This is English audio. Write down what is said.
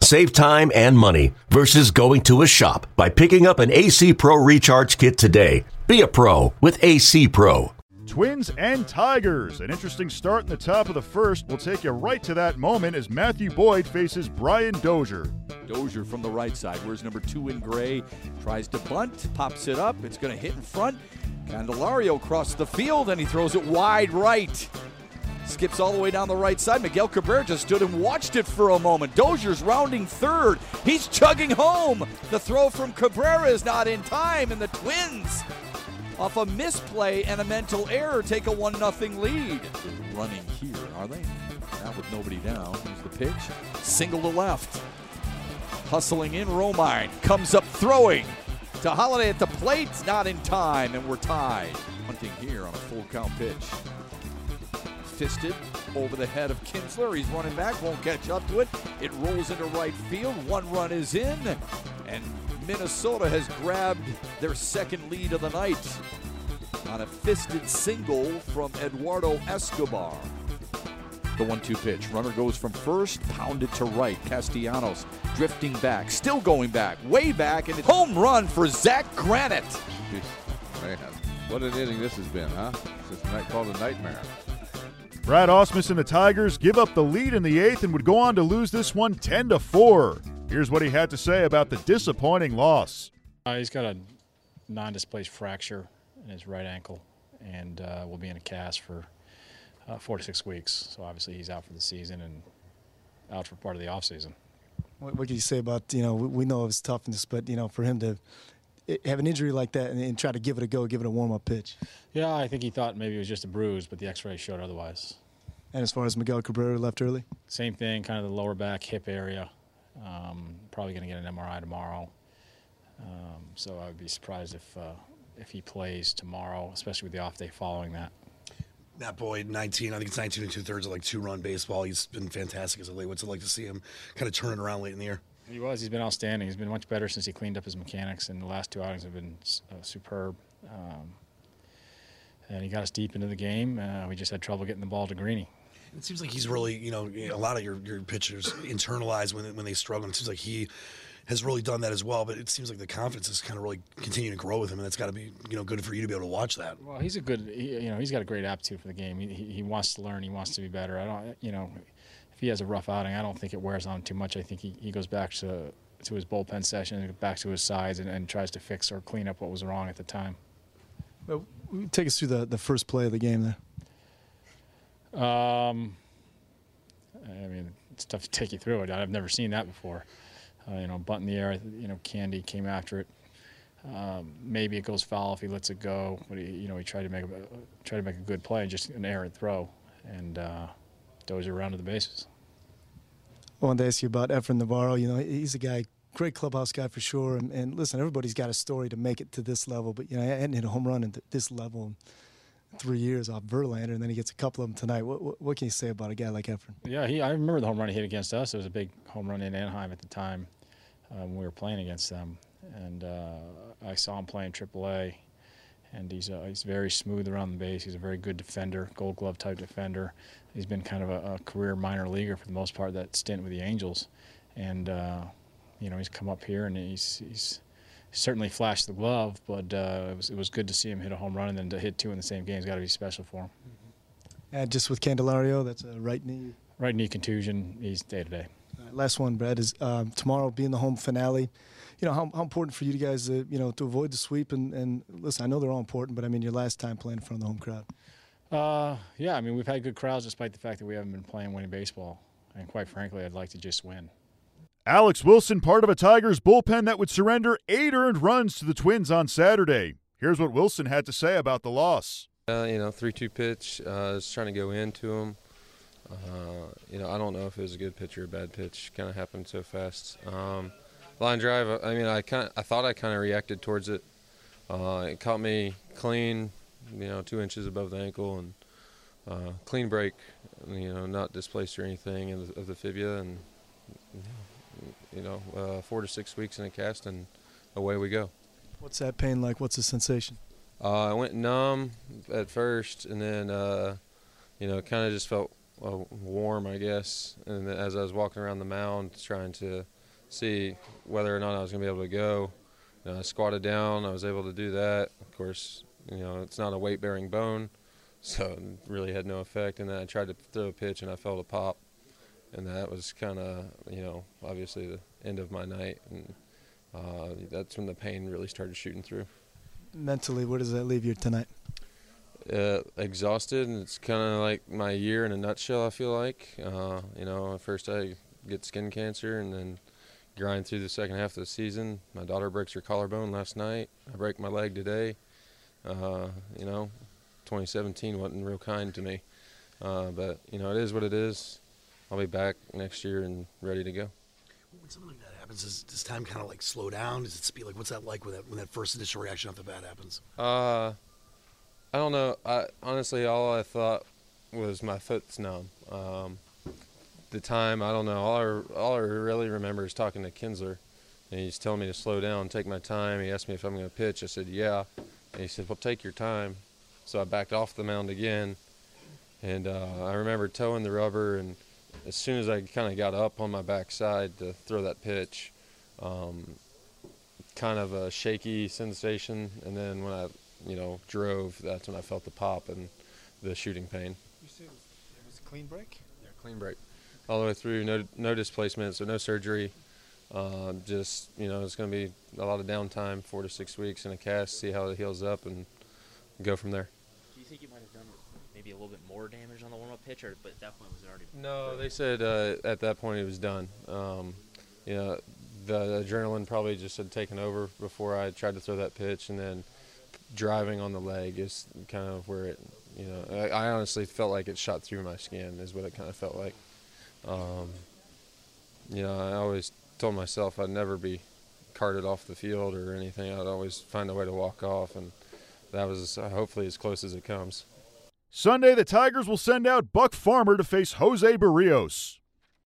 Save time and money versus going to a shop by picking up an AC Pro Recharge Kit today. Be a pro with AC Pro. Twins and Tigers. An interesting start in the top of the first. We'll take you right to that moment as Matthew Boyd faces Brian Dozier. Dozier from the right side. Where's number two in gray? Tries to bunt, pops it up. It's going to hit in front. Candelario across the field and he throws it wide right. Skips all the way down the right side. Miguel Cabrera just stood and watched it for a moment. Dozier's rounding third. He's chugging home. The throw from Cabrera is not in time, and the Twins, off a misplay and a mental error, take a 1 0 lead. Running here, are they? Now with nobody down. Here's the pitch. Single to left. Hustling in, Romine comes up throwing to Holaday at the plate. Not in time, and we're tied. Hunting here on a full count pitch fisted over the head of Kinsler. He's running back, won't catch up to it. It rolls into right field. One run is in, and Minnesota has grabbed their second lead of the night on a fisted single from Eduardo Escobar. The one two pitch. Runner goes from first, pounded to right. Castellanos drifting back, still going back, way back, and it's home run for Zach Granite. Man, what an inning this has been, huh? Night called a nightmare. Brad Ausmus and the Tigers give up the lead in the eighth and would go on to lose this one 10 to 4. Here's what he had to say about the disappointing loss. Uh, he's got a non displaced fracture in his right ankle and uh, will be in a cast for uh, four to six weeks. So obviously he's out for the season and out for part of the offseason. What, what can you say about, you know, we know it's toughness, but, you know, for him to have an injury like that and, and, try to give it a go, give it a warm up pitch? Yeah, I think he thought maybe it was just a bruise, but the x ray showed otherwise. And as far as Miguel Cabrera left early? Same thing, kind of the lower back, hip area. Um, probably going to get an MRI tomorrow. Um, so I would be surprised if, uh, if he plays tomorrow, especially with the off day following that. Matt Boyd, 19. I think it's 19 and two thirds of like two run baseball. He's been fantastic as a late. What's it like to see him kind of turn it around late in the year? He was. He's been outstanding. He's been much better since he cleaned up his mechanics, and the last two outings have been uh, superb. Um, and he got us deep into the game. Uh, we just had trouble getting the ball to Greeny. It seems like he's really, you know, a lot of your, your pitchers internalize when when they struggle. It seems like he has really done that as well. But it seems like the confidence is kind of really continuing to grow with him, and that's got to be, you know, good for you to be able to watch that. Well, he's a good, he, you know, he's got a great aptitude for the game. He, he wants to learn. He wants to be better. I don't, you know, if he has a rough outing, I don't think it wears on him too much. I think he, he goes back to to his bullpen session, back to his sides, and, and tries to fix or clean up what was wrong at the time. Well, take us through the, the first play of the game there. Um, I mean, it's tough to take you through it. I've never seen that before. Uh, you know, bunt in the air. You know, Candy came after it. Um, maybe it goes foul if he lets it go, but he, you know, he tried to make a try to make a good play, just an errant throw, and uh, Dozier around to the bases. I wanted to ask you about Efren Navarro. You know, he's a guy, great clubhouse guy for sure. And, and, listen, everybody's got a story to make it to this level, but you know, I hadn't hit a home run at this level in three years off Verlander, and then he gets a couple of them tonight. What, what, what can you say about a guy like Efrain? Yeah, he. I remember the home run he hit against us. It was a big home run in Anaheim at the time um, when we were playing against them, and uh, I saw him playing AAA. And he's uh, he's very smooth around the base. He's a very good defender, Gold Glove type defender he's been kind of a, a, career minor leaguer for the most part. That stint with the Angels, and uh, you know he's come up here and he's he's certainly flashed the glove, but uh, it was it was good to see him hit a home run and then to hit two in the same game has got to be special for him. And just with Candelario, that's a right knee. Right knee contusion. He's day to day. Last one, Brad, is um, tomorrow being the home finale. You know how, how important for you guys to you know to avoid the sweep and, and listen. I know they're all important, but I mean your last time playing in front of the home crowd. Uh, yeah, I mean, we've had good crowds despite the fact that we haven't been playing winning baseball. And quite frankly, I'd like to just win. Alex Wilson, part of a Tigers bullpen that would surrender eight earned runs to the Twins on Saturday. Here's what Wilson had to say about the loss. Uh, you know, 3 2 pitch, uh, was trying to go into him. Uh, you know, I don't know if it was a good pitch or a bad pitch. Kind of happened so fast. Um, line drive, I mean, I kind I thought I kind of reacted towards it. Uh, it caught me clean, you know, two inches above the ankle and uh, clean break, you know, not displaced or anything of the, of the fibula, and you know, uh, four to six weeks in a cast, and away we go. What's that pain like? What's the sensation? Uh, I went numb at first, and then uh, you know, kind of just felt uh, warm, I guess. And as I was walking around the mound, trying to see whether or not I was going to be able to go, you know, I squatted down. I was able to do that. Of course, you know, it's not a weight-bearing bone, so it really had no effect. And then I tried to throw a pitch, and I felt a pop, and that was kind of, you know, obviously the end of my night, and uh, that's when the pain really started shooting through mentally, where does that leave you tonight? Uh, exhausted, and it's kind of like my year in a nutshell. I feel like, uh, you know, first I get skin cancer, and then grind through the second half of the season. My daughter breaks her collarbone last night. I break my leg today. Uh, you know, 2017 wasn't real kind to me, uh, but you know, it is what it is. I'll be back next year and ready to go. When something like that happens, does, does time kind of like slow down? Does it speed? Like, what's that like when that when that first initial reaction off the bat happens? Uh, I don't know. I honestly, all I thought was my foot's numb. Um, the time, I don't know. All I, all I really remember is talking to Kinsler, and he's telling me to slow down, take my time. He asked me if I'm going to pitch. I said, yeah. And he said, well, take your time. So I backed off the mound again, and uh, I remember toeing the rubber, and as soon as I kind of got up on my backside to throw that pitch, um, kind of a shaky sensation, and then when I, you know, drove, that's when I felt the pop and the shooting pain. You said it was a clean break. Yeah, clean break, all the way through. No, no displacement, so no surgery. Uh, just you know, it's going to be a lot of downtime, four to six weeks in a cast, see how it heals up, and go from there. Do you think you might have done maybe a little bit more damage on the warm-up pitch, or but at that point was it already? No, they said uh, at that point it was done. Um, you know, the adrenaline probably just had taken over before I tried to throw that pitch, and then driving on the leg is kind of where it. You know, I, I honestly felt like it shot through my skin. Is what it kind of felt like. Um, you know, I always told myself I'd never be carted off the field or anything. I'd always find a way to walk off, and that was hopefully as close as it comes. Sunday, the Tigers will send out Buck Farmer to face Jose Berrios.